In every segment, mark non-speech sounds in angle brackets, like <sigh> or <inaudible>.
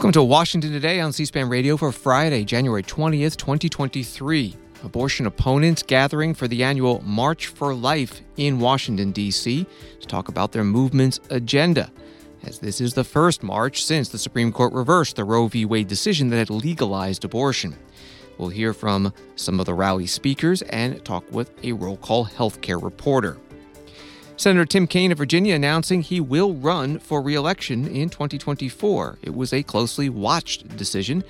Welcome to Washington Today on C SPAN Radio for Friday, January 20th, 2023. Abortion opponents gathering for the annual March for Life in Washington, D.C. to talk about their movement's agenda, as this is the first march since the Supreme Court reversed the Roe v. Wade decision that had legalized abortion. We'll hear from some of the rally speakers and talk with a roll call healthcare reporter. Senator Tim Kaine of Virginia announcing he will run for re-election in 2024. It was a closely watched decision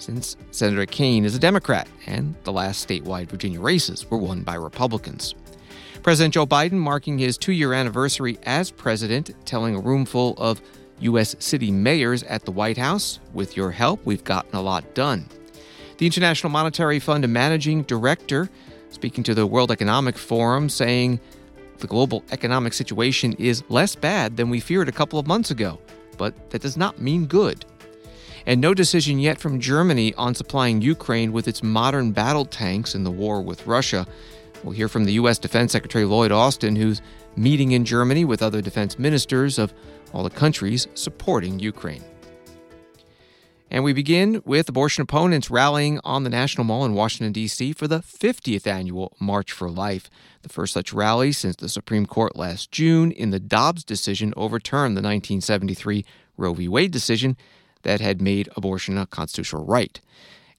since Senator Kaine is a Democrat and the last statewide Virginia races were won by Republicans. President Joe Biden marking his two year anniversary as president, telling a roomful of U.S. city mayors at the White House, with your help, we've gotten a lot done. The International Monetary Fund managing director speaking to the World Economic Forum saying the global economic situation is less bad than we feared a couple of months ago, but that does not mean good. And no decision yet from Germany on supplying Ukraine with its modern battle tanks in the war with Russia. We'll hear from the U.S. Defense Secretary Lloyd Austin, who's meeting in Germany with other defense ministers of all the countries supporting Ukraine. And we begin with abortion opponents rallying on the National Mall in Washington, D.C. for the 50th annual March for Life, the first such rally since the Supreme Court last June in the Dobbs decision overturned the 1973 Roe v. Wade decision that had made abortion a constitutional right.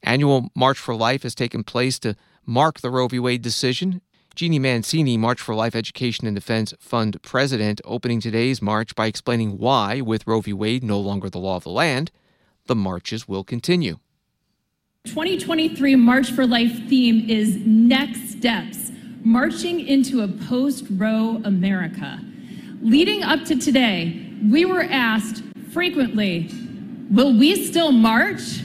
Annual March for Life has taken place to mark the Roe v. Wade decision. Jeanne Mancini, March for Life Education and Defense Fund president, opening today's march by explaining why, with Roe v. Wade no longer the law of the land, the marches will continue. 2023 March for Life theme is Next Steps, marching into a post Roe America. Leading up to today, we were asked frequently, Will we still march?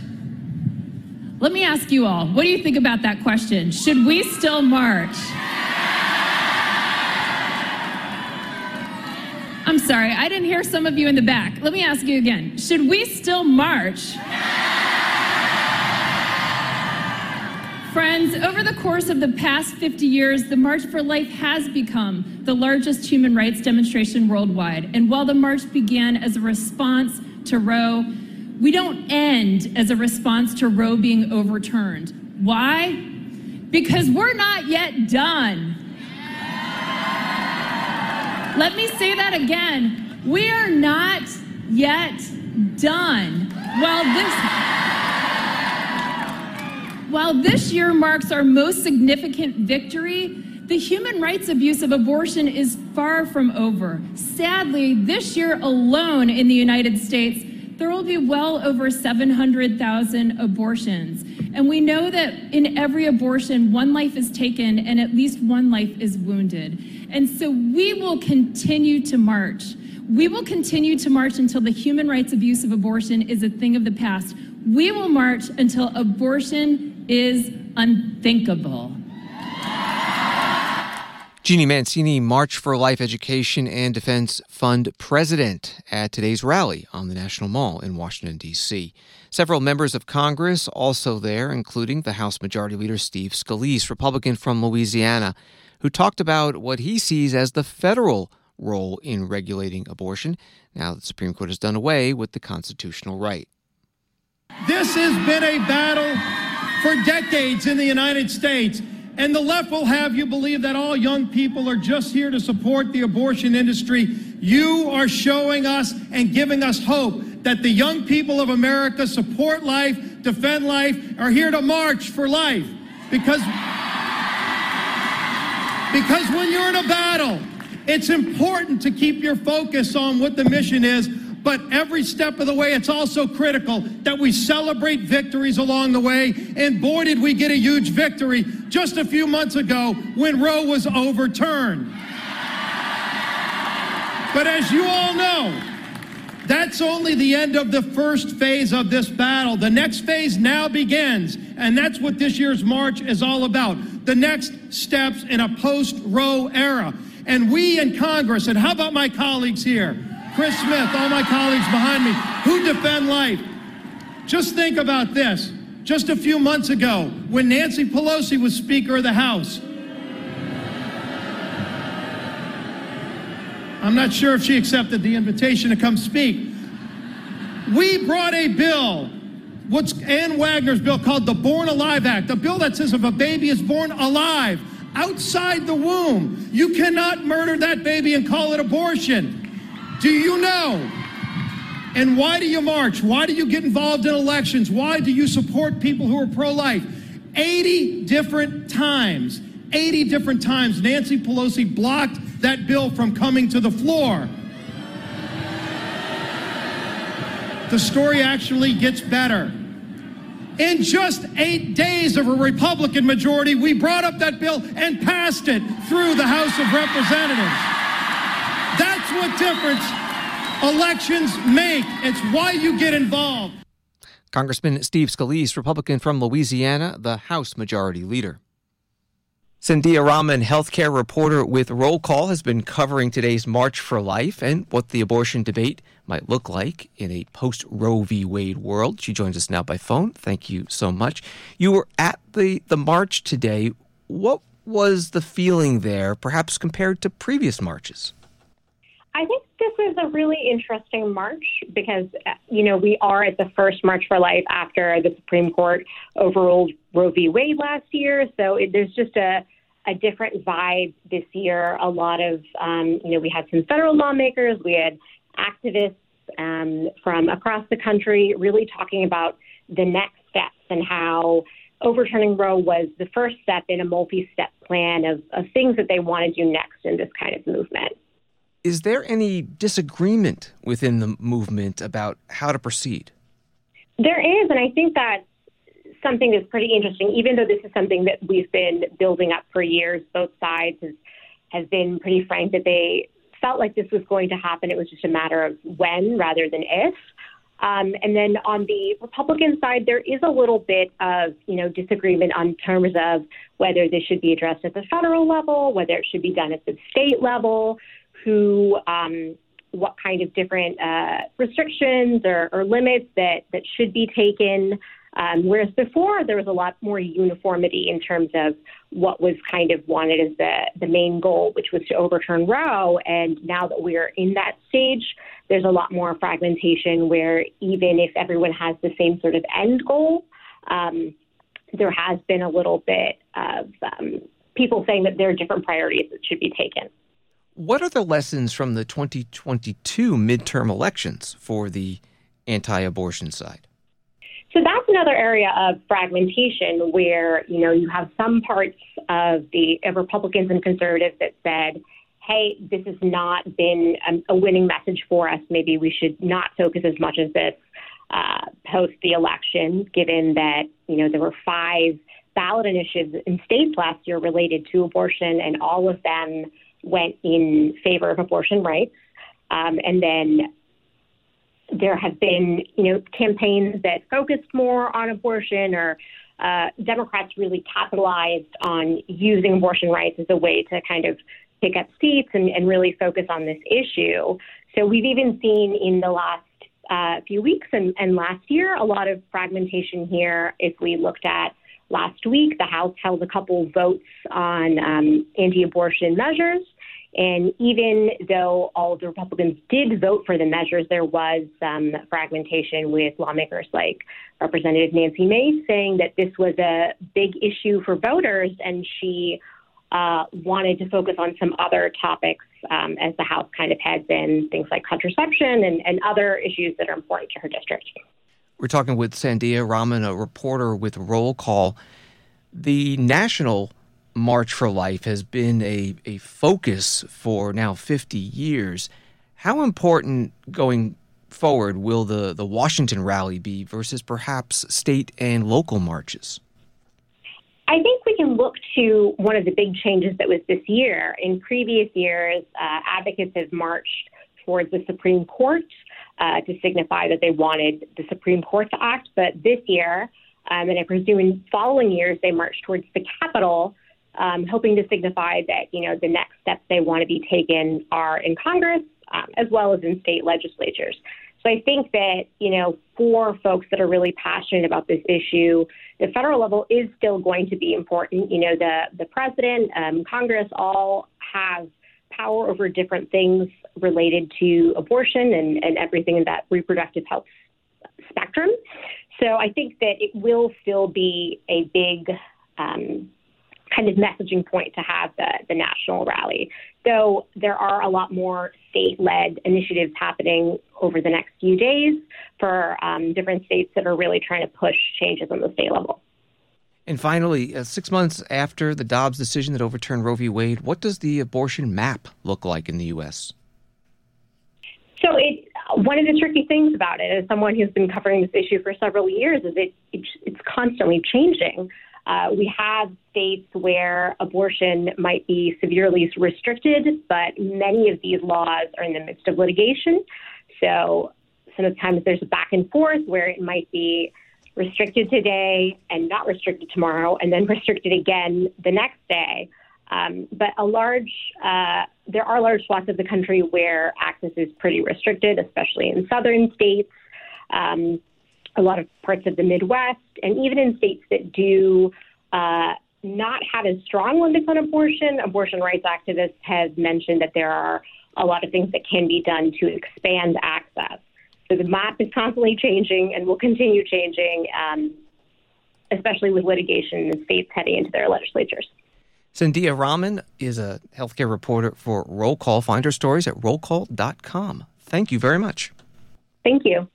Let me ask you all, what do you think about that question? Should we still march? I'm sorry, I didn't hear some of you in the back. Let me ask you again. Should we still march? Friends, over the course of the past 50 years, the March for Life has become the largest human rights demonstration worldwide. And while the march began as a response to Roe, we don't end as a response to Roe being overturned. Why? Because we're not yet done. Let me say that again. We are not yet done. While this while this year marks our most significant victory, the human rights abuse of abortion is far from over. Sadly, this year alone in the United States, there will be well over 700,000 abortions. And we know that in every abortion, one life is taken and at least one life is wounded. And so we will continue to march. We will continue to march until the human rights abuse of abortion is a thing of the past. We will march until abortion is unthinkable. Jeanne Mancini, March for Life Education and Defense Fund president at today's rally on the National Mall in Washington, D.C. Several members of Congress also there, including the House Majority Leader Steve Scalise, Republican from Louisiana, who talked about what he sees as the federal role in regulating abortion now that the Supreme Court has done away with the constitutional right. This has been a battle for decades in the United States. And the left will have you believe that all young people are just here to support the abortion industry. You are showing us and giving us hope that the young people of America support life, defend life, are here to march for life. Because, because when you're in a battle, it's important to keep your focus on what the mission is but every step of the way, it's also critical that we celebrate victories along the way. And boy, did we get a huge victory just a few months ago when Roe was overturned. But as you all know, that's only the end of the first phase of this battle. The next phase now begins, and that's what this year's march is all about. The next steps in a post Roe era. And we in Congress, and how about my colleagues here? Chris Smith, all my colleagues behind me, who defend life. Just think about this. Just a few months ago, when Nancy Pelosi was Speaker of the House, I'm not sure if she accepted the invitation to come speak. We brought a bill, what's Ann Wagner's bill called the Born Alive Act, a bill that says if a baby is born alive outside the womb, you cannot murder that baby and call it abortion. Do you know? And why do you march? Why do you get involved in elections? Why do you support people who are pro life? 80 different times, 80 different times, Nancy Pelosi blocked that bill from coming to the floor. The story actually gets better. In just eight days of a Republican majority, we brought up that bill and passed it through the House of Representatives. That's what difference elections make. It's why you get involved. Congressman Steve Scalise, Republican from Louisiana, the House Majority Leader. Sandhya Raman, healthcare reporter with Roll Call, has been covering today's March for Life and what the abortion debate might look like in a post Roe v. Wade world. She joins us now by phone. Thank you so much. You were at the, the march today. What was the feeling there, perhaps compared to previous marches? I think this is a really interesting march because, you know, we are at the first March for Life after the Supreme Court overruled Roe v. Wade last year. So it, there's just a, a different vibe this year. A lot of, um, you know, we had some federal lawmakers, we had activists um, from across the country really talking about the next steps and how overturning Roe was the first step in a multi step plan of, of things that they want to do next in this kind of movement. Is there any disagreement within the movement about how to proceed? There is, and I think that's something that's pretty interesting. Even though this is something that we've been building up for years, both sides has, has been pretty frank that they felt like this was going to happen. It was just a matter of when rather than if. Um, and then on the Republican side, there is a little bit of you know disagreement on terms of whether this should be addressed at the federal level, whether it should be done at the state level who, um, what kind of different uh, restrictions or, or, limits that, that should be taken. Um, whereas before, there was a lot more uniformity in terms of what was kind of wanted as the, the main goal, which was to overturn Roe. And now that we're in that stage, there's a lot more fragmentation where even if everyone has the same sort of end goal, um, there has been a little bit of um, people saying that there are different priorities that should be taken. What are the lessons from the 2022 midterm elections for the anti abortion side? So that's another area of fragmentation where, you know, you have some parts of the of Republicans and conservatives that said, hey, this has not been a, a winning message for us. Maybe we should not focus as much as this uh, post the election, given that, you know, there were five ballot initiatives in states last year related to abortion, and all of them went in favor of abortion rights. Um, and then there have been, you know, campaigns that focused more on abortion or uh, Democrats really capitalized on using abortion rights as a way to kind of pick up seats and, and really focus on this issue. So we've even seen in the last uh, few weeks and, and last year a lot of fragmentation here. If we looked at last week, the House held a couple votes on um, anti abortion measures. And even though all the Republicans did vote for the measures, there was some fragmentation with lawmakers like Representative Nancy Mace saying that this was a big issue for voters, and she uh, wanted to focus on some other topics um, as the House kind of heads in things like contraception and, and other issues that are important to her district. We're talking with Sandhya Raman, a reporter with Roll Call. The national March for Life has been a, a focus for now 50 years. How important going forward will the, the Washington rally be versus perhaps state and local marches? I think we can look to one of the big changes that was this year. In previous years, uh, advocates have marched towards the Supreme Court uh, to signify that they wanted the Supreme Court to act. But this year, um, and I presume in following years, they marched towards the Capitol um, hoping to signify that you know the next steps they want to be taken are in Congress um, as well as in state legislatures. So I think that you know for folks that are really passionate about this issue, the federal level is still going to be important. You know the the president, um, Congress, all have power over different things related to abortion and, and everything in that reproductive health spectrum. So I think that it will still be a big um, kind of messaging point to have the, the national rally. So there are a lot more state led initiatives happening over the next few days for um, different states that are really trying to push changes on the state level. And finally, uh, six months after the Dobbs decision that overturned Roe v. Wade, what does the abortion map look like in the U.S.? So it one of the tricky things about it, as someone who's been covering this issue for several years, is it, it it's constantly changing. Uh, we have states where abortion might be severely restricted, but many of these laws are in the midst of litigation. So sometimes there's a back and forth where it might be restricted today and not restricted tomorrow, and then <laughs> restricted again the next day. Um, but a large, uh, there are large swaths of the country where access is pretty restricted, especially in southern states, um, a lot of parts of the Midwest, and even in states that do uh, not have as strong limits on abortion. Abortion rights activists have mentioned that there are a lot of things that can be done to expand access. So the map is constantly changing and will continue changing, um, especially with litigation in states heading into their legislatures. Sandhya Raman is a healthcare reporter for Roll Call. Find her stories at rollcall.com. Thank you very much. Thank you.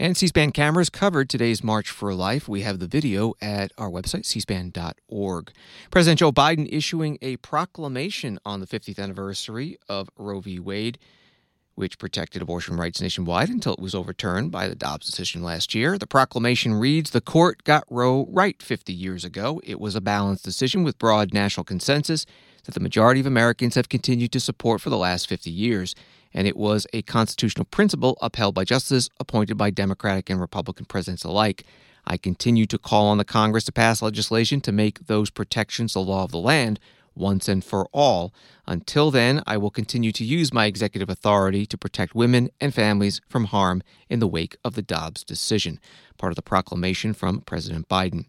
And C SPAN cameras covered today's March for Life. We have the video at our website, cspan.org. President Joe Biden issuing a proclamation on the 50th anniversary of Roe v. Wade which protected abortion rights nationwide until it was overturned by the Dobbs decision last year. The proclamation reads The court got Roe right 50 years ago. It was a balanced decision with broad national consensus that the majority of Americans have continued to support for the last 50 years. And it was a constitutional principle upheld by justices appointed by Democratic and Republican presidents alike. I continue to call on the Congress to pass legislation to make those protections the law of the land once and for all. Until then, I will continue to use my executive authority to protect women and families from harm in the wake of the Dobbs decision, part of the proclamation from President Biden.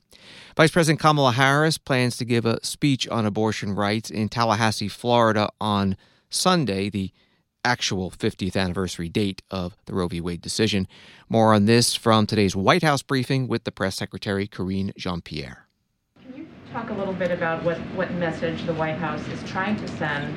Vice President Kamala Harris plans to give a speech on abortion rights in Tallahassee, Florida on Sunday, the actual 50th anniversary date of the Roe v. Wade decision. More on this from today's White House briefing with the press secretary, Karine Jean Pierre Can you talk a little bit about what, what message the White House is trying to send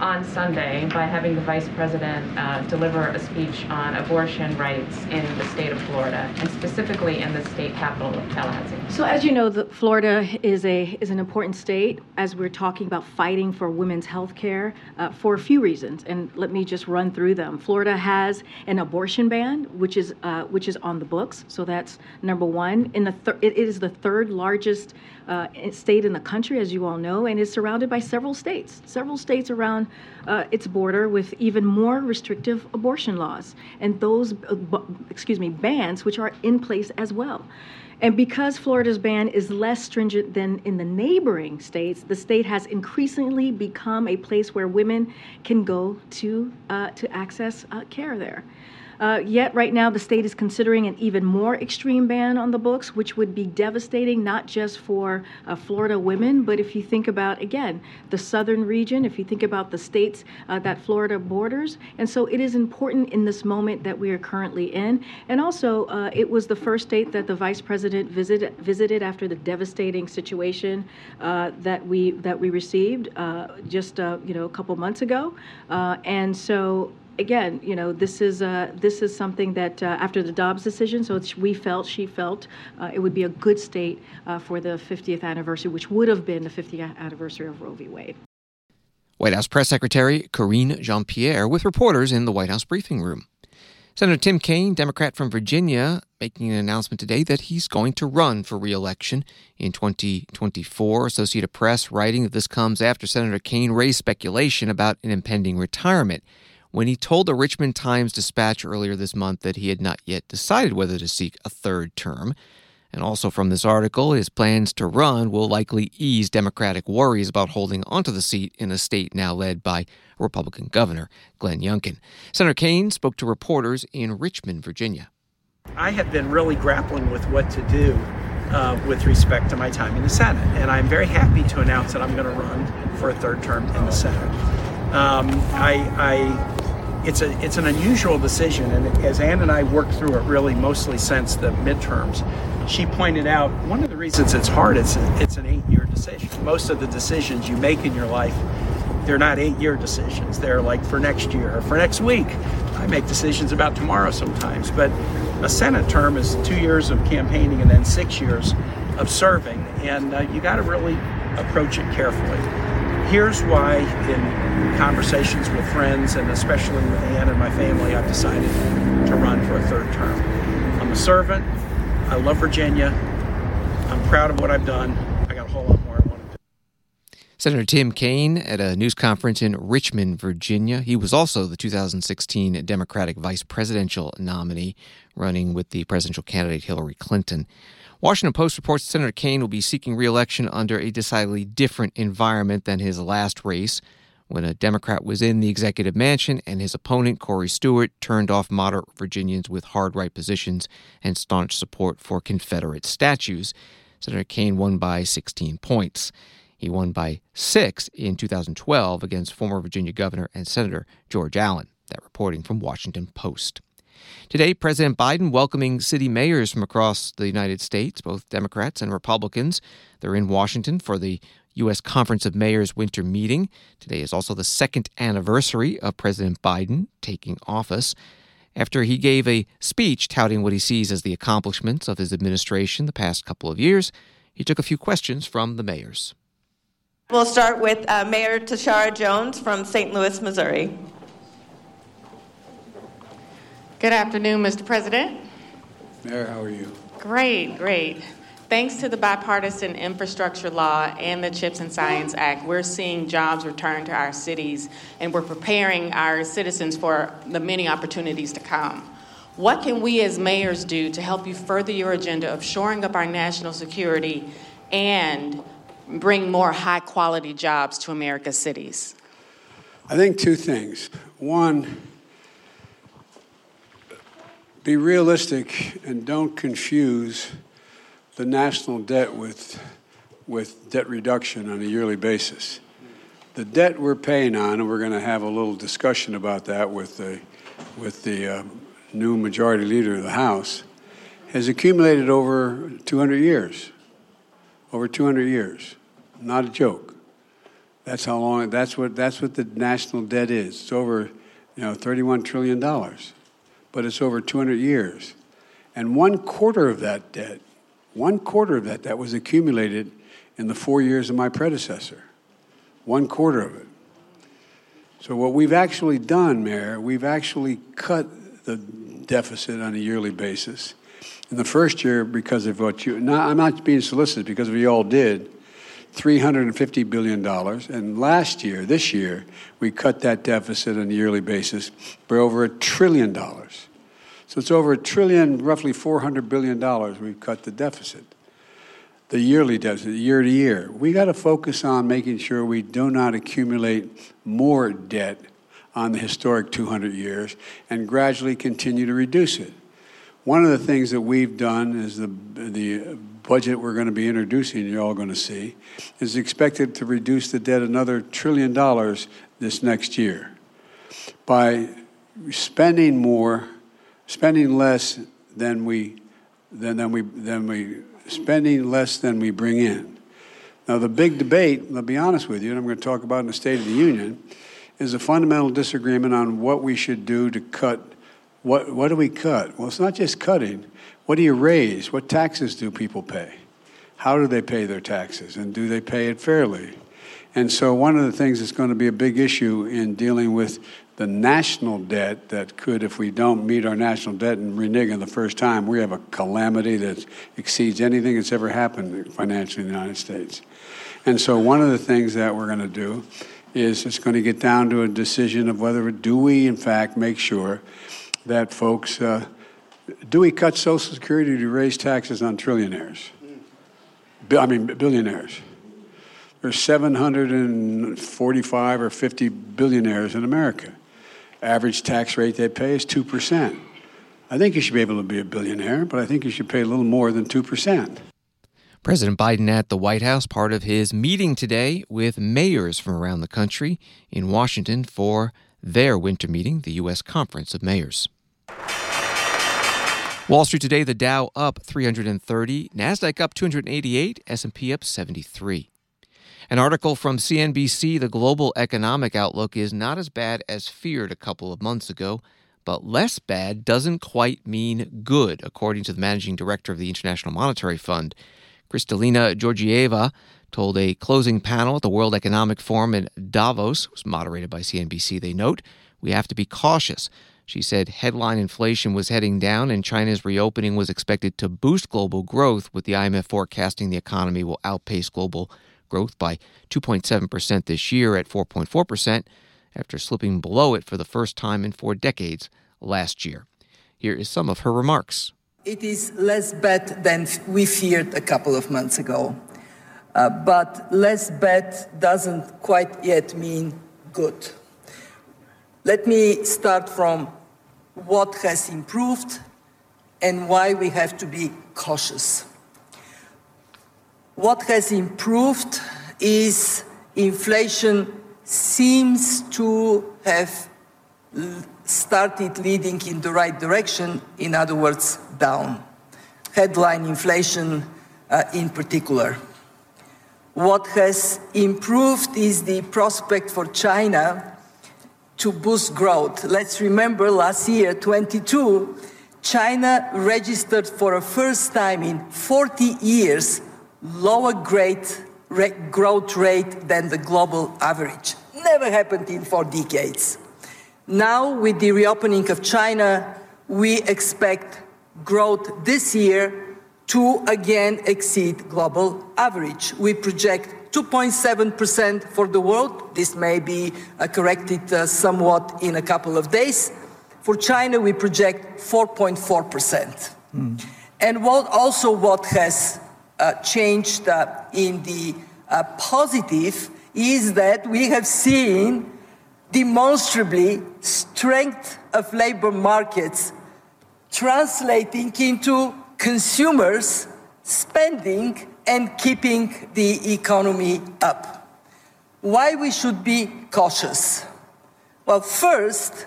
on Sunday by having the Vice President uh, deliver a speech on abortion rights in the state of Florida, and specifically in the state capital of Tallahassee. So, as you know, the, Florida is a is an important state as we're talking about fighting for women's health care uh, for a few reasons, and let me just run through them. Florida has an abortion ban, which is uh, which is on the books, so that's number one. In the thir- it is the third largest uh, state in the country, as you all know, and is surrounded by several states, several states around uh, its border with even more restrictive abortion laws and those, uh, excuse me, bans which are in place as well. And because Florida's ban is less stringent than in the neighboring states, the state has increasingly become a place where women can go to uh, to access uh, care there. Uh, yet, right now, the state is considering an even more extreme ban on the books, which would be devastating not just for uh, Florida women, but if you think about, again, the southern region, if you think about the states uh, that Florida borders. And so it is important in this moment that we are currently in. And also, uh, it was the first state that the vice president visit, visited after the devastating situation uh, that we that we received uh, just you know a couple months ago. and so again, you know, this is uh, this is something that uh, after the Dobbs decision, so we felt, she felt, uh, it would be a good state uh, for the 50th anniversary, which would have been the 50th anniversary of Roe v. Wade. White House Press Secretary Karine Jean Pierre with reporters in the White House briefing room. Senator Tim Kaine, Democrat from Virginia, making an announcement today that he's going to run for reelection in 2024. Associated Press writing that this comes after Senator Kaine raised speculation about an impending retirement when he told the Richmond Times Dispatch earlier this month that he had not yet decided whether to seek a third term. And also from this article, his plans to run will likely ease Democratic worries about holding onto the seat in a state now led by Republican Governor Glenn Youngkin. Senator Kaine spoke to reporters in Richmond, Virginia. I have been really grappling with what to do uh, with respect to my time in the Senate, and I'm very happy to announce that I'm going to run for a third term in the Senate. Um, I, I it's a it's an unusual decision, and as Ann and I worked through it really mostly since the midterms, she pointed out one of the reasons it's hard is it's an eight-year decision. Most of the decisions you make in your life, they're not eight-year decisions. They're like for next year or for next week. I make decisions about tomorrow sometimes, but a Senate term is two years of campaigning and then six years of serving, and uh, you got to really approach it carefully. Here's why, in conversations with friends and especially with Ann and my family, I've decided to run for a third term. I'm a servant. I love Virginia. I'm proud of what I've done. I got a whole lot more I want to do. Senator Tim Kaine at a news conference in Richmond, Virginia. He was also the 2016 Democratic vice presidential nominee, running with the presidential candidate Hillary Clinton. Washington Post reports Senator Kaine will be seeking reelection under a decidedly different environment than his last race, when a Democrat was in the executive mansion and his opponent, Corey Stewart, turned off moderate Virginians with hard right positions and staunch support for Confederate statues. Senator Kaine won by 16 points. He won by six in 2012 against former Virginia Governor and Senator George Allen. That reporting from Washington Post. Today, President Biden welcoming city mayors from across the United States, both Democrats and Republicans. They're in Washington for the U.S. Conference of Mayors winter meeting. Today is also the second anniversary of President Biden taking office. After he gave a speech touting what he sees as the accomplishments of his administration the past couple of years, he took a few questions from the mayors. We'll start with uh, Mayor Tishaura Jones from St. Louis, Missouri. Good afternoon, Mr. President. Mayor, how are you? Great, great. Thanks to the bipartisan infrastructure law and the CHIPS and Science Act, we're seeing jobs return to our cities and we're preparing our citizens for the many opportunities to come. What can we as mayors do to help you further your agenda of shoring up our national security and bring more high quality jobs to America's cities? I think two things. One, be realistic and don't confuse the national debt with, with debt reduction on a yearly basis. The debt we're paying on, and we're going to have a little discussion about that with the, with the uh, new majority leader of the House, has accumulated over 200 years. Over 200 years. Not a joke. That's how long, that's what, that's what the national debt is. It's over, you know, $31 trillion but it's over 200 years. And one quarter of that debt, one quarter of that debt was accumulated in the four years of my predecessor. One quarter of it. So, what we've actually done, Mayor, we've actually cut the deficit on a yearly basis. In the first year, because of what you, not, I'm not being solicited because you all did, $350 billion. And last year, this year, we cut that deficit on a yearly basis by over a trillion dollars. So it's over a trillion, roughly $400 billion we've cut the deficit. The yearly deficit, year to year. We got to focus on making sure we do not accumulate more debt on the historic 200 years and gradually continue to reduce it. One of the things that we've done is the, the budget we're going to be introducing, you're all going to see, is expected to reduce the debt another trillion dollars this next year by spending more, spending less than we, than, than we, than we, spending less than we bring in. Now, the big debate, I'll be honest with you, and I'm going to talk about in the State of the Union, is a fundamental disagreement on what we should do to cut. What, what do we cut? Well, it's not just cutting, what do you raise? What taxes do people pay? How do they pay their taxes? And do they pay it fairly? And so, one of the things that's going to be a big issue in dealing with the national debt that could, if we don't meet our national debt and renege on the first time, we have a calamity that exceeds anything that's ever happened financially in the United States. And so, one of the things that we're going to do is it's going to get down to a decision of whether do we, in fact, make sure that folks. Uh, do we cut Social Security to raise taxes on trillionaires? I mean, billionaires. There's 745 or 50 billionaires in America. Average tax rate they pay is 2%. I think you should be able to be a billionaire, but I think you should pay a little more than 2%. President Biden at the White House, part of his meeting today with mayors from around the country in Washington for their winter meeting, the U.S. Conference of Mayors. Wall Street today, the Dow up 330, Nasdaq up 288, S&P up 73. An article from CNBC, the global economic outlook is not as bad as feared a couple of months ago, but less bad doesn't quite mean good, according to the managing director of the International Monetary Fund. Kristalina Georgieva told a closing panel at the World Economic Forum in Davos, was moderated by CNBC. They note, we have to be cautious. She said headline inflation was heading down and China's reopening was expected to boost global growth, with the IMF forecasting the economy will outpace global growth by 2.7% this year at 4.4% after slipping below it for the first time in four decades last year. Here is some of her remarks. It is less bad than we feared a couple of months ago. Uh, but less bad doesn't quite yet mean good. Let me start from what has improved and why we have to be cautious. What has improved is inflation seems to have started leading in the right direction, in other words, down. Headline inflation uh, in particular. What has improved is the prospect for China to boost growth. Let's remember last year, 22, China registered for a first time in 40 years lower growth rate than the global average. Never happened in four decades. Now, with the reopening of China, we expect growth this year to again exceed global average. We project 2.7% for the world. This may be uh, corrected uh, somewhat in a couple of days. For China, we project 4.4%. Mm. And what, also what has changed uh, in the uh, positive is that we have seen demonstrably strength of labor markets translating into consumers spending and keeping the economy up. Why we should be cautious? Well, first,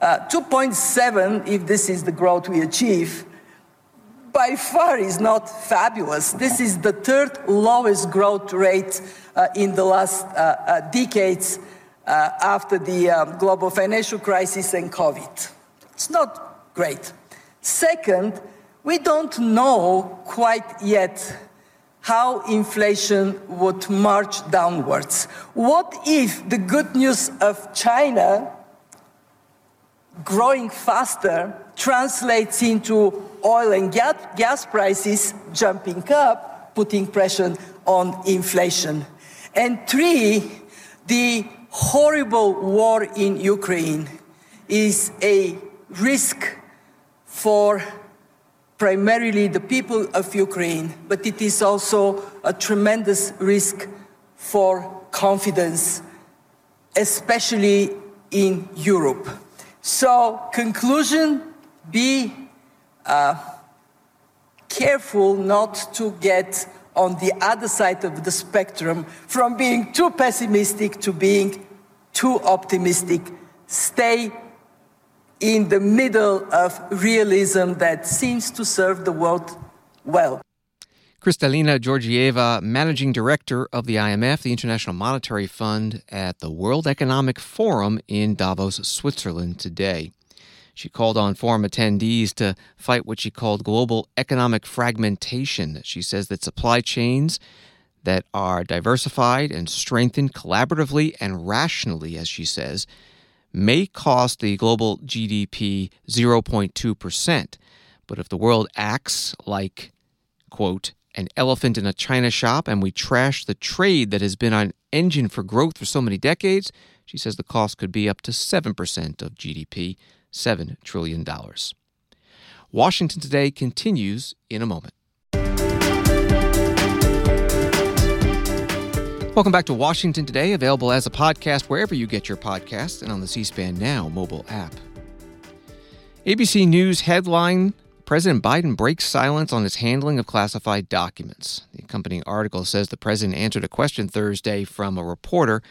uh, 2.7, if this is the growth we achieve, by far is not fabulous. This is the third lowest growth rate uh, in the last uh, uh decades uh, after the um, global financial crisis and COVID. It's not great. Second, we don't know quite yet how inflation would march downwards. What if the good news of China growing faster translates into oil and gas prices jumping up, putting pressure on inflation? And three, the horrible war in Ukraine is a risk for primarily the people of Ukraine, but it is also a tremendous risk for confidence, especially in Europe. So, conclusion be uh, careful not to get on the other side of the spectrum from being too pessimistic to being too optimistic. Stay in the middle of realism that seems to serve the world well. Kristalina Georgieva, managing director of the IMF, the International Monetary Fund, at the World Economic Forum in Davos, Switzerland today. She called on forum attendees to fight what she called global economic fragmentation. She says that supply chains that are diversified and strengthened collaboratively and rationally, as she says, may cost the global GDP 0.2%. But if the world acts like, quote, an elephant in a china shop and we trash the trade that has been an engine for growth for so many decades, she says the cost could be up to 7% of GDP, $7 trillion. Washington Today continues in a moment. Welcome back to Washington Today, available as a podcast wherever you get your podcasts and on the C SPAN Now mobile app. ABC News headline President Biden breaks silence on his handling of classified documents. The accompanying article says the president answered a question Thursday from a reporter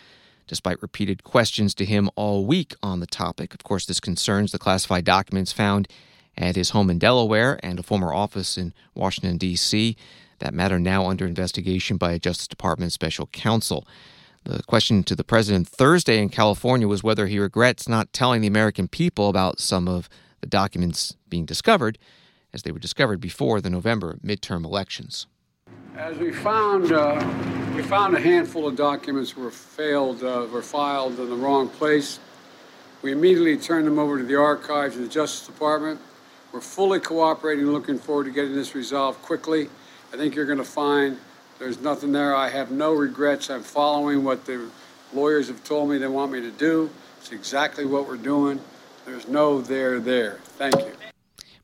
despite repeated questions to him all week on the topic. Of course, this concerns the classified documents found at his home in Delaware and a former office in Washington, D.C. That matter now under investigation by a Justice Department special counsel. The question to the president Thursday in California was whether he regrets not telling the American people about some of the documents being discovered, as they were discovered before the November midterm elections. As we found, uh, we found a handful of documents were failed, uh, were filed in the wrong place. We immediately turned them over to the archives of the Justice Department. We're fully cooperating, looking forward to getting this resolved quickly. I think you're going to find there's nothing there. I have no regrets. I'm following what the lawyers have told me they want me to do. It's exactly what we're doing. There's no there there. Thank you.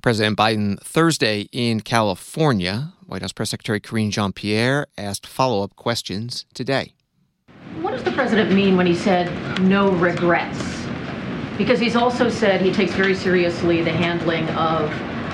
President Biden Thursday in California. White House Press Secretary Karine Jean Pierre asked follow up questions today. What does the president mean when he said no regrets? Because he's also said he takes very seriously the handling of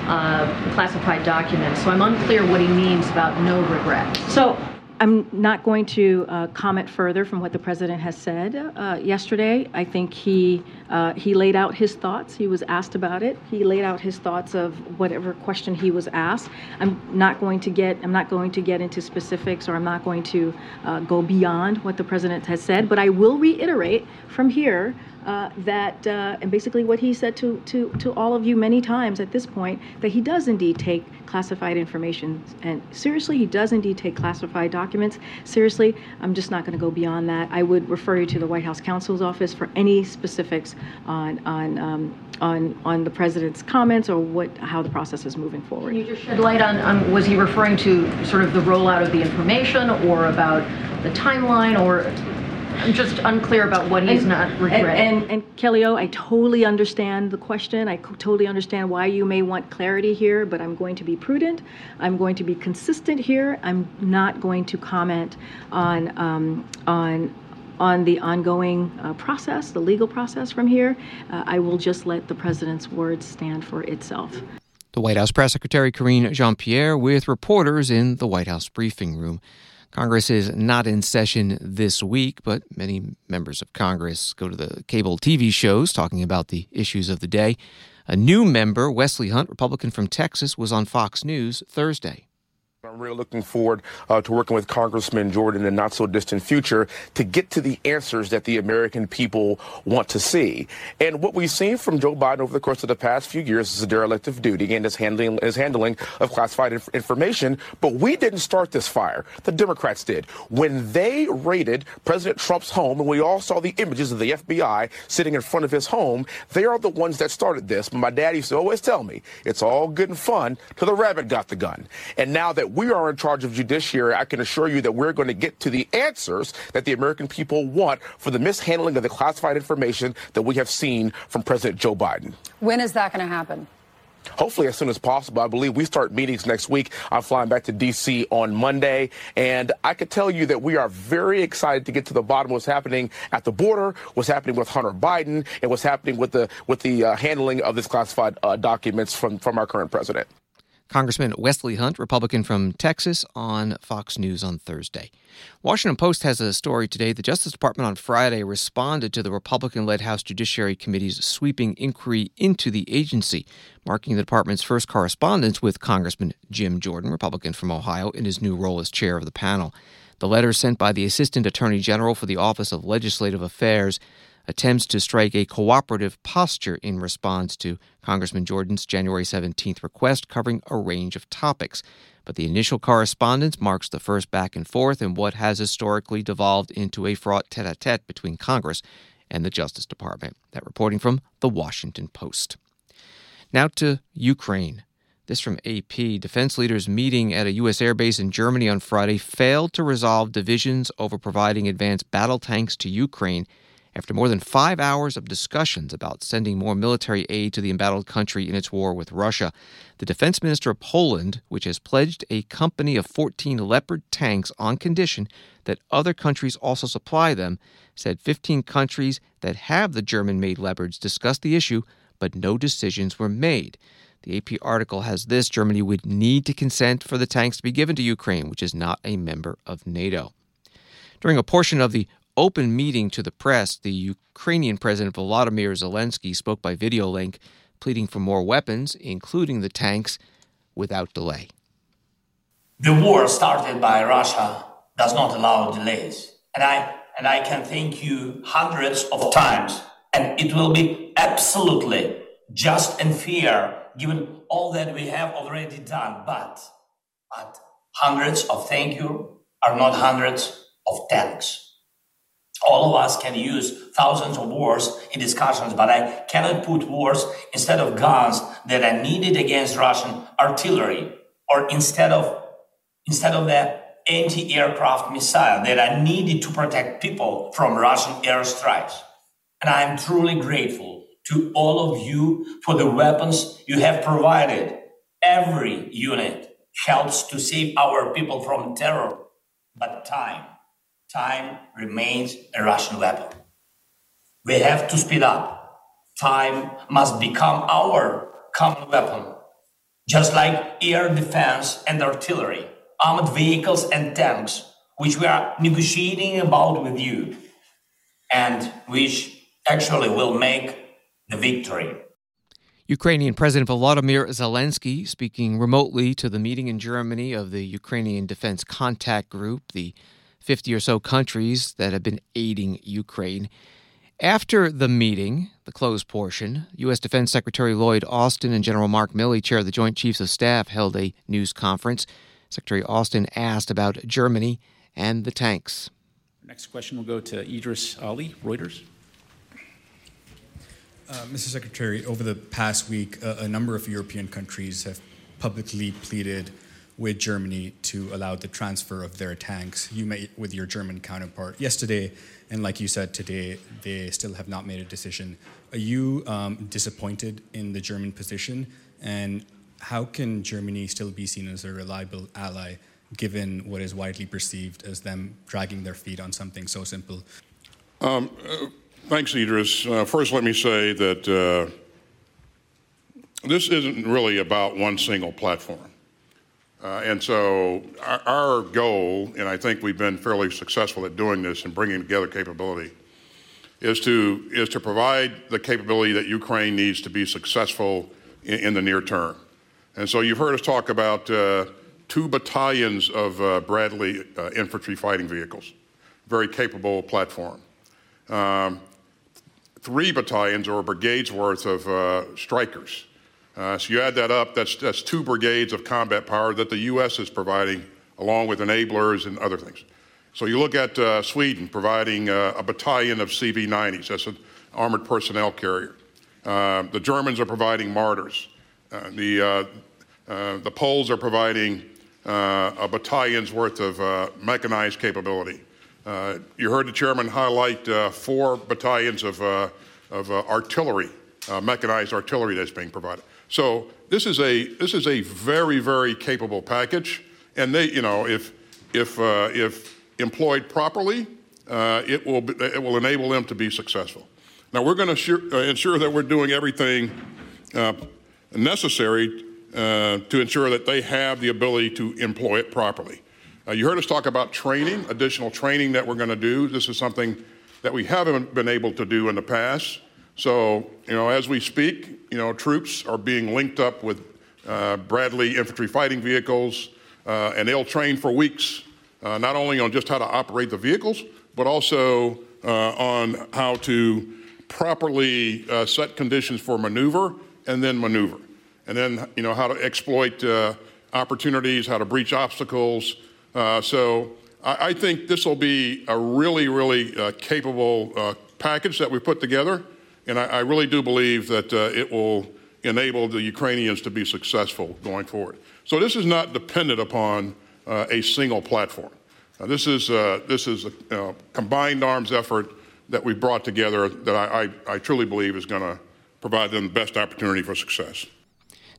uh, classified documents. So I'm unclear what he means about no regrets. So I'm not going to uh, comment further from what the president has said uh, yesterday. I think he uh, he laid out his thoughts. He was asked about it. He laid out his thoughts of whatever question he was asked. I'm not going to get I'm not going to get into specifics or I'm not going to uh, go beyond what the president has said. But I will reiterate from here uh, that, uh, and basically what he said to, to, to all of you many times at this point, that he does indeed take classified information and seriously, he does indeed take classified documents seriously. I'm just not going to go beyond that. I would refer you to the White House counsel's office for any specifics on on um, on on the president's comments or what how the process is moving forward. Can you just shed light on, on was he referring to sort of the rollout of the information or about the timeline or I'm just unclear about what he's and, not regretting. And, and, and Kelly O, I totally understand the question. I totally understand why you may want clarity here, but I'm going to be prudent. I'm going to be consistent here. I'm not going to comment on um, on on the ongoing uh, process, the legal process from here. Uh, I will just let the president's words stand for itself. The White House Press Secretary Karine Jean Pierre with reporters in the White House briefing room. Congress is not in session this week, but many members of Congress go to the cable TV shows talking about the issues of the day. A new member, Wesley Hunt, Republican from Texas, was on Fox News Thursday. I'm really looking forward uh, to working with Congressman Jordan in the not so distant future to get to the answers that the American people want to see. And what we've seen from Joe Biden over the course of the past few years is a derelict of duty and his handling, his handling of classified inf- information. But we didn't start this fire. The Democrats did. When they raided President Trump's home, and we all saw the images of the FBI sitting in front of his home, they are the ones that started this. But my dad used to always tell me, it's all good and fun till the rabbit got the gun. And now that we are in charge of judiciary, I can assure you that we're going to get to the answers that the American people want for the mishandling of the classified information that we have seen from President Joe Biden. When is that going to happen? Hopefully, as soon as possible. I believe we start meetings next week. I'm flying back to D.C. on Monday. And I could tell you that we are very excited to get to the bottom of what's happening at the border, what's happening with Hunter Biden, and what's happening with the, with the uh, handling of this classified uh, documents from, from our current president. Congressman Wesley Hunt, Republican from Texas, on Fox News on Thursday. Washington Post has a story today. The Justice Department on Friday responded to the Republican led House Judiciary Committee's sweeping inquiry into the agency, marking the department's first correspondence with Congressman Jim Jordan, Republican from Ohio, in his new role as chair of the panel. The letter sent by the Assistant Attorney General for the Office of Legislative Affairs attempts to strike a cooperative posture in response to Congressman Jordan's January 17th request covering a range of topics. But the initial correspondence marks the first back and forth in what has historically devolved into a fraught tete a tete between Congress and the Justice Department. That reporting from The Washington Post. Now to Ukraine. This from AP. Defense leaders meeting at a U.S. airbase in Germany on Friday failed to resolve divisions over providing advanced battle tanks to Ukraine after more than five hours of discussions about sending more military aid to the embattled country in its war with Russia. The defense minister of Poland, which has pledged a company of 14 Leopard tanks on condition that other countries also supply them, said 15 countries that have the German made Leopards discussed the issue, but no decisions were made. The AP article has this Germany would need to consent for the tanks to be given to Ukraine, which is not a member of NATO. During a portion of the open meeting to the press, the Ukrainian President Volodymyr Zelensky spoke by video link, pleading for more weapons, including the tanks, without delay. The war started by Russia does not allow delays. And I and I can thank you hundreds of times. And it will be absolutely just and fair given all that we have already done. But but hundreds of thank you are not hundreds of thanks. All of us can use thousands of words in discussions, but I cannot put words instead of guns that are needed against Russian artillery, or instead of instead of the anti-aircraft missile that are needed to protect people from Russian airstrikes. And I am truly grateful to all of you for the weapons you have provided. Every unit helps to save our people from terror, but time, time remains a Russian weapon. We have to speed up. Time must become our common weapon, just like air defense and artillery armored vehicles and tanks, which we are negotiating about with you, and which actually will make the victory. Ukrainian President Volodymyr Zelensky speaking remotely to the meeting in Germany of the Ukrainian Defense Contact Group, the 50 or so countries that have been aiding Ukraine. After the meeting, the closed portion, U.S. Defense Secretary Lloyd Austin and General Mark Milley, chair of the Joint Chiefs of Staff, held a news conference. Secretary Austin asked about Germany and the tanks. Next question will go to Idris Ali, Reuters. Uh, Mr. Secretary, over the past week, uh, a number of European countries have publicly pleaded with Germany to allow the transfer of their tanks. You met with your German counterpart yesterday, and like you said today, they still have not made a decision. Are you um, disappointed in the German position? And how can Germany still be seen as a reliable ally given what is widely perceived as them dragging their feet on something so simple? Um, uh, thanks, Idris. Uh, first, let me say that uh, this isn't really about one single platform. Uh, and so, our, our, goal, and I think we've been fairly successful at doing this and bringing together capability, is to, is to provide the capability that Ukraine needs to be successful in, in the near term. And so you've heard us talk about uh, two battalions of uh, Bradley uh, infantry fighting vehicles, very capable platform. Um, three battalions or brigades worth of uh, Strykers. Uh, so you add that up, that's, that's two brigades of combat power that the U.S. is providing, along with enablers and other things. So you look at uh, Sweden providing a battalion of CV 90s, that's an armored personnel carrier. the Germans are providing Marders. Uh, the, uh, uh, the Poles are providing a battalion's worth of mechanized capability. you heard the chairman highlight four battalions of, of artillery, mechanized artillery that's being provided. So this is a this is a very very capable package, and they you know if if uh, if employed properly, uh, it will be, it will enable them to be successful. Now we're going to uh, ensure that we're doing everything necessary uh, to ensure that they have the ability to employ it properly. Uh, you heard us talk about training, additional training that we're going to do. This is something that we haven't been able to do in the past. So, you know, as we speak, you know, troops are being linked up with uh, Bradley infantry fighting vehicles, uh, and they'll train for weeks, uh, not only on just how to operate the vehicles, but also uh, on how to properly set conditions for maneuver and then maneuver. And then, you know, how to exploit uh, opportunities, how to breach obstacles. Uh, so I, I, think this will be a really, really uh, capable uh, package that we put together. And I, I really do believe that uh, it will enable the Ukrainians to be successful going forward. So this is not dependent upon uh, a single platform. this is, this is a combined arms effort that we brought together that I, I, I truly believe is going to provide them the best opportunity for success.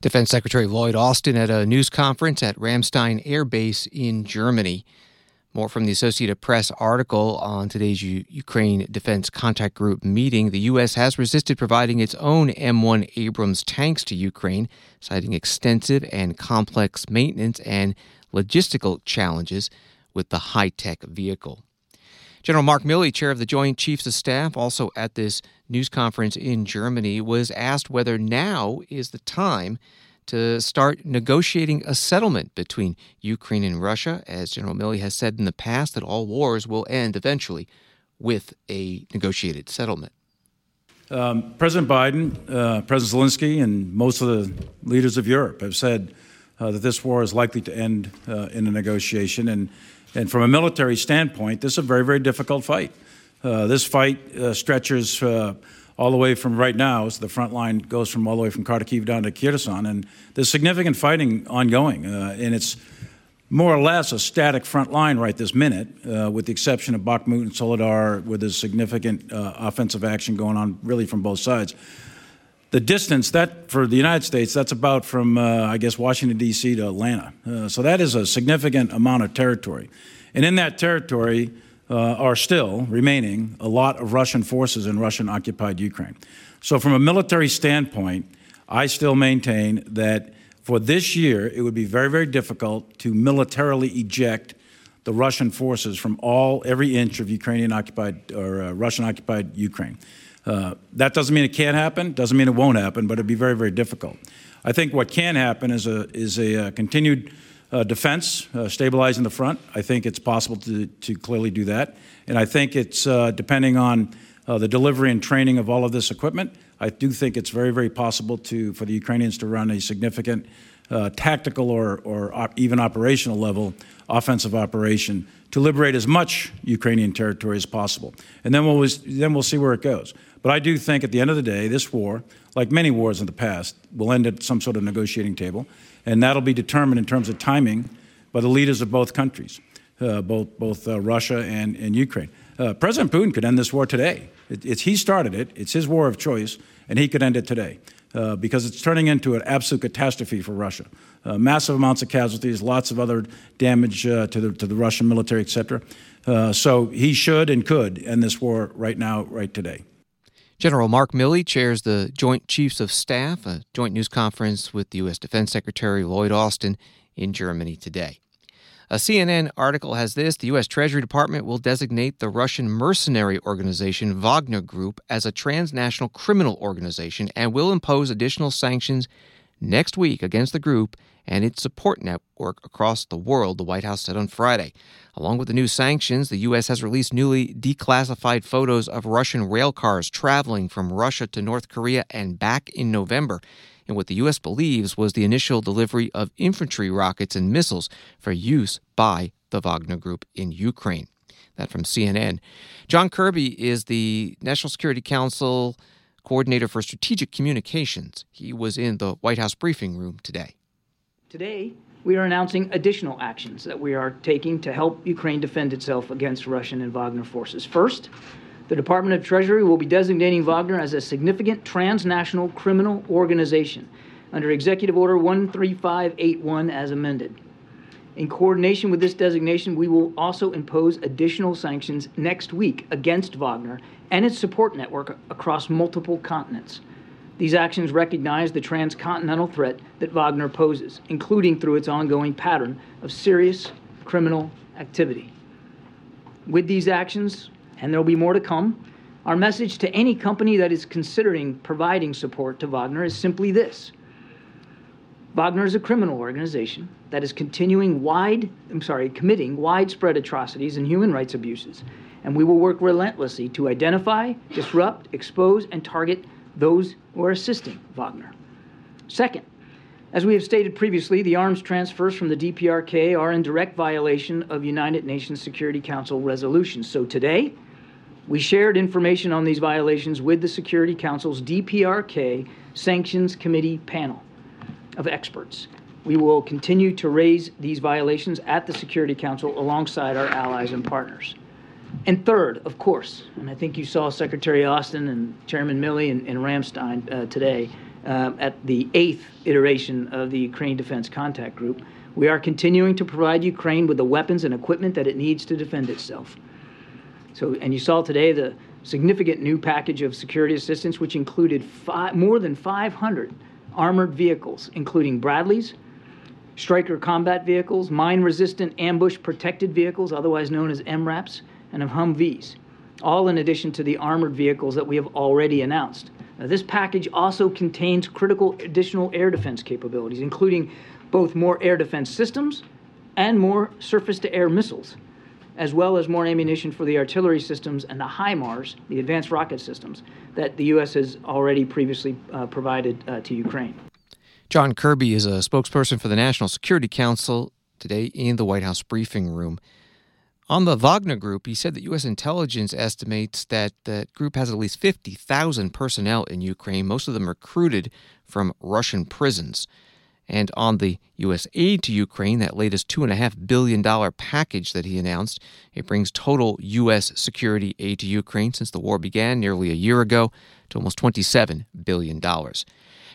Defense Secretary Lloyd Austin at a news conference at Ramstein Air Base in Germany. More from the Associated Press article on today's U- Ukraine Defense Contact Group meeting. The U.S. has resisted providing its own M1 Abrams tanks to Ukraine, citing extensive and complex maintenance and logistical challenges with the high tech vehicle. General Mark Milley, chair of the Joint Chiefs of Staff, also at this news conference in Germany, was asked whether now is the time to start negotiating a settlement between Ukraine and Russia, as General Milley has said in the past that all wars will end eventually with a negotiated settlement. Um, President Biden, uh, President Zelensky, and most of the leaders of Europe have said uh, that this war is likely to end uh, in a negotiation. And, and from a military standpoint, this is a very, very difficult fight. Uh, this fight uh, stretches uh, all the way from right now, so the front line goes from all the way from Kharkiv down to Kherson, and there's significant fighting ongoing, uh, and it's more or less a static front line right this minute, uh, with the exception of Bakhmut and Soledar, where there's significant uh, offensive action going on really from both sides. The distance that for the United States, that's about from uh, I guess Washington D.C. to Atlanta, uh, so that is a significant amount of territory, and in that territory uh, are still remaining a lot of Russian forces in Russian occupied Ukraine. So, from a military standpoint, I still maintain that for this year, it would be very, very difficult to militarily eject the Russian forces from all every inch of Ukrainian occupied or uh, Russian occupied Ukraine. Uh, that doesn't mean it can't happen. Doesn't mean it won't happen, but it'd be very, very difficult. I think what can happen is a is a, uh, continued uh, defense, uh, stabilizing the front. I think it's possible to, to clearly do that. And I think it's uh, depending on uh, the delivery and training of all of this equipment. I do think it's very, very possible to for the Ukrainians to run a significant uh, tactical or, or op- even operational level offensive operation to liberate as much Ukrainian territory as possible. And then we'll, then we'll see where it goes. But I do think at the end of the day, this war, like many wars in the past, will end at some sort of negotiating table and that'll be determined in terms of timing by the leaders of both countries, uh, both both uh, Russia and, and Ukraine. Uh, President Putin could end this war today. It, it's he started it. It's his war of choice, and he could end it today uh, because it's turning into an absolute catastrophe for Russia. Uh, massive amounts of casualties, lots of other damage uh, to the to the Russian military, etc. so he should and could end this war right now, right today. General Mark Milley chairs the Joint Chiefs of Staff, a joint news conference with the U.S. Defense Secretary Lloyd Austin in Germany today. A CNN article has this The U.S. Treasury Department will designate the Russian mercenary organization Wagner Group as a transnational criminal organization and will impose additional sanctions next week against the group and its support network across the world, the White House said on Friday. Along with the new sanctions, the U.S. has released newly declassified photos of Russian rail cars traveling from Russia to North Korea and back in November, And what the U.S. believes was the initial delivery of infantry rockets and missiles for use by the Wagner Group in Ukraine. That from CNN. John Kirby is the National Security Council coordinator for strategic communications. He was in the White House briefing room today. Today, we are announcing additional actions that we are taking to help Ukraine defend itself against Russian and Wagner forces. First, the Department of Treasury will be designating Wagner as a significant transnational criminal organization under Executive Order 13581 as amended. In coordination with this designation, we will also impose additional sanctions next week against Wagner and its support network across multiple continents. These actions recognize the transcontinental threat that Wagner poses, including through its ongoing pattern of serious criminal activity. With these actions, and there will be more to come, our message to any company that is considering providing support to Wagner is simply this Wagner is a criminal organization that is continuing wide, I'm sorry, committing widespread atrocities and human rights abuses. And we will work relentlessly to identify, disrupt, expose, and target those who are assisting Wagner. Second, as we have stated previously, the arms transfers from the DPRK are in direct violation of United Nations Security Council resolutions. So today, we shared information on these violations with the Security Council's DPRK Sanctions Committee panel of experts. We will continue to raise these violations at the Security Council alongside our allies and partners. And third, of course, and I think you saw Secretary Austin and Chairman Milley and, and Ramstein uh, today uh, at the eighth iteration of the Ukraine Defense Contact Group, we are continuing to provide Ukraine with the weapons and equipment that it needs to defend itself. So, and you saw today the significant new package of security assistance, which included five, more than 500 armored vehicles, including Bradleys, Stryker combat vehicles, mine resistant ambush protected vehicles, otherwise known as MRAPs, and of Humvees, all in addition to the armored vehicles that we have already announced. Now, this package also contains critical additional air defense capabilities, including both more air defense systems and more surface to air missiles, as well as more ammunition for the artillery systems and the HIMARS, the advanced rocket systems, that the U.S. has already previously uh, provided uh, to Ukraine. John Kirby is a spokesperson for the National Security Council today in the White House briefing room. On the Wagner Group, he said that U.S. intelligence estimates that the group has at least 50,000 personnel in Ukraine, most of them recruited from Russian prisons. And on the U.S. aid to Ukraine, that latest $2.5 billion package that he announced, it brings total U.S. security aid to Ukraine since the war began nearly a year ago to almost $27 billion.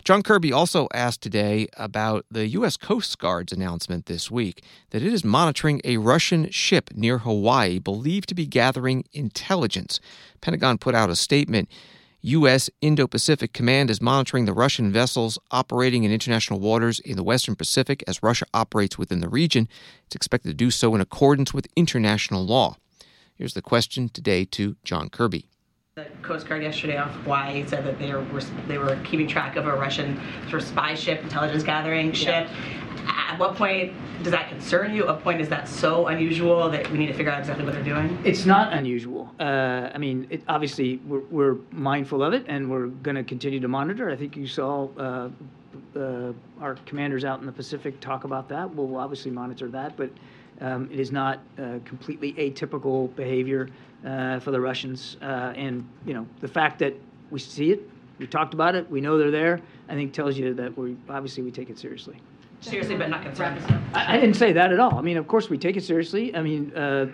John Kirby also asked today about the U.S. Coast Guard's announcement this week that it is monitoring a Russian ship near Hawaii believed to be gathering intelligence. Pentagon put out a statement. U.S. Indo Pacific Command is monitoring the Russian vessels operating in international waters in the Western Pacific as Russia operates within the region. It's expected to do so in accordance with international law. Here's the question today to John Kirby. The Coast Guard yesterday off Hawaii said that they were they were keeping track of a Russian sort of spy ship, intelligence gathering ship. Yeah. At what point does that concern you? At what point is that so unusual that we need to figure out exactly what they're doing? It's not unusual. Uh, I mean, it, obviously we're, we're, mindful of it, and we're going to continue to monitor. I think you saw. Uh, uh, our commanders out in the Pacific talk about that. We'll obviously monitor that, but um, it is not uh, completely atypical behavior uh, for the Russians. Uh, and you know, the fact that we see it, we talked about it, we know they're there. I think tells you that we obviously we take it seriously. Seriously, but not concerned. I, I, didn't say that at all. I mean, of course, we take it seriously. I mean, uh,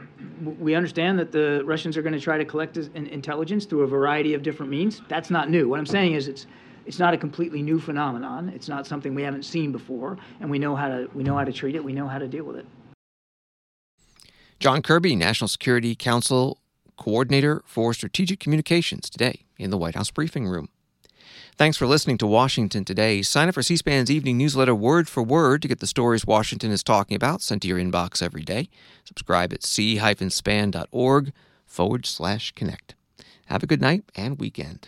we understand that the Russians are going to try to collect intelligence through a variety of different means. That's not new. What I'm saying is, it's it's not a completely new phenomenon. It's not something we haven't seen before, and we know how to we know how to treat it. We know how to deal with it. John Kirby, National Security Council Coordinator for Strategic Communications, today in the White House briefing room. Thanks for listening to Washington Today. Sign up for C SPAN's evening newsletter word for word to get the stories Washington is talking about sent to your inbox every day. Subscribe at c-span.org forward slash connect. Have a good night and weekend.